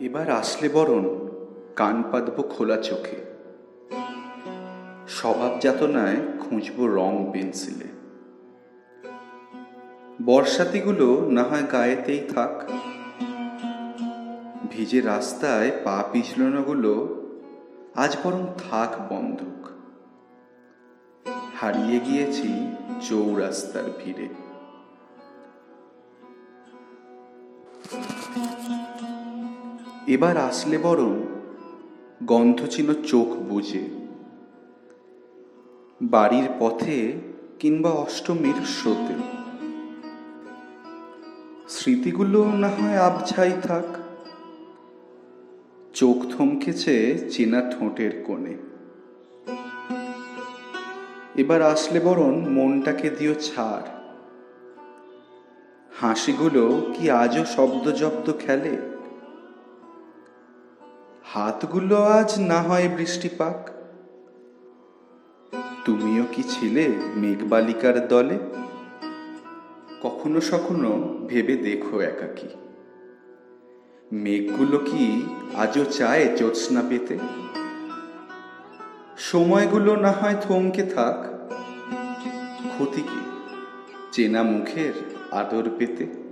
এবার আসলে বরণ, কান পাতব খোলা চোখে। স্বভাব যাতনায় খুঁজব রং পেন্সিলে। বর্ষাতিগুলো না হয় গায়েতেই থাক। ভিজে রাস্তায় পা পিছলানোগুলো আজ বরং থাক বন্ধক। হারিয়ে গিয়েছি চৌরাস্তার ভিড়ে। এবার আসলে বরং গন্ধ ছিল চোখ বুঝে বাড়ির পথে কিংবা অষ্টমীর স্রোতে। স্মৃতিগুলো না হয় আবছাই থাক। চোখ থমকেছে চেনা ঠোঁটের কোণে। এবার আসলে বরং মনটাকে দিও ছাড়। হাসিগুলো কি আজও শব্দ জব্দ খেলে? হাতগুলো আজ না হয় বৃষ্টিপাক। তুমিও কি ছিলে মেঘবালিকার দলে? কখনো সখনো ভেবে দেখো একাকি। মেঘগুলো কি আজও চায় জ্যোৎস্না পেতে? সময়গুলো না হয় থমকে থাক। ক্ষতি কি? চেনা মুখের আদর পেতে।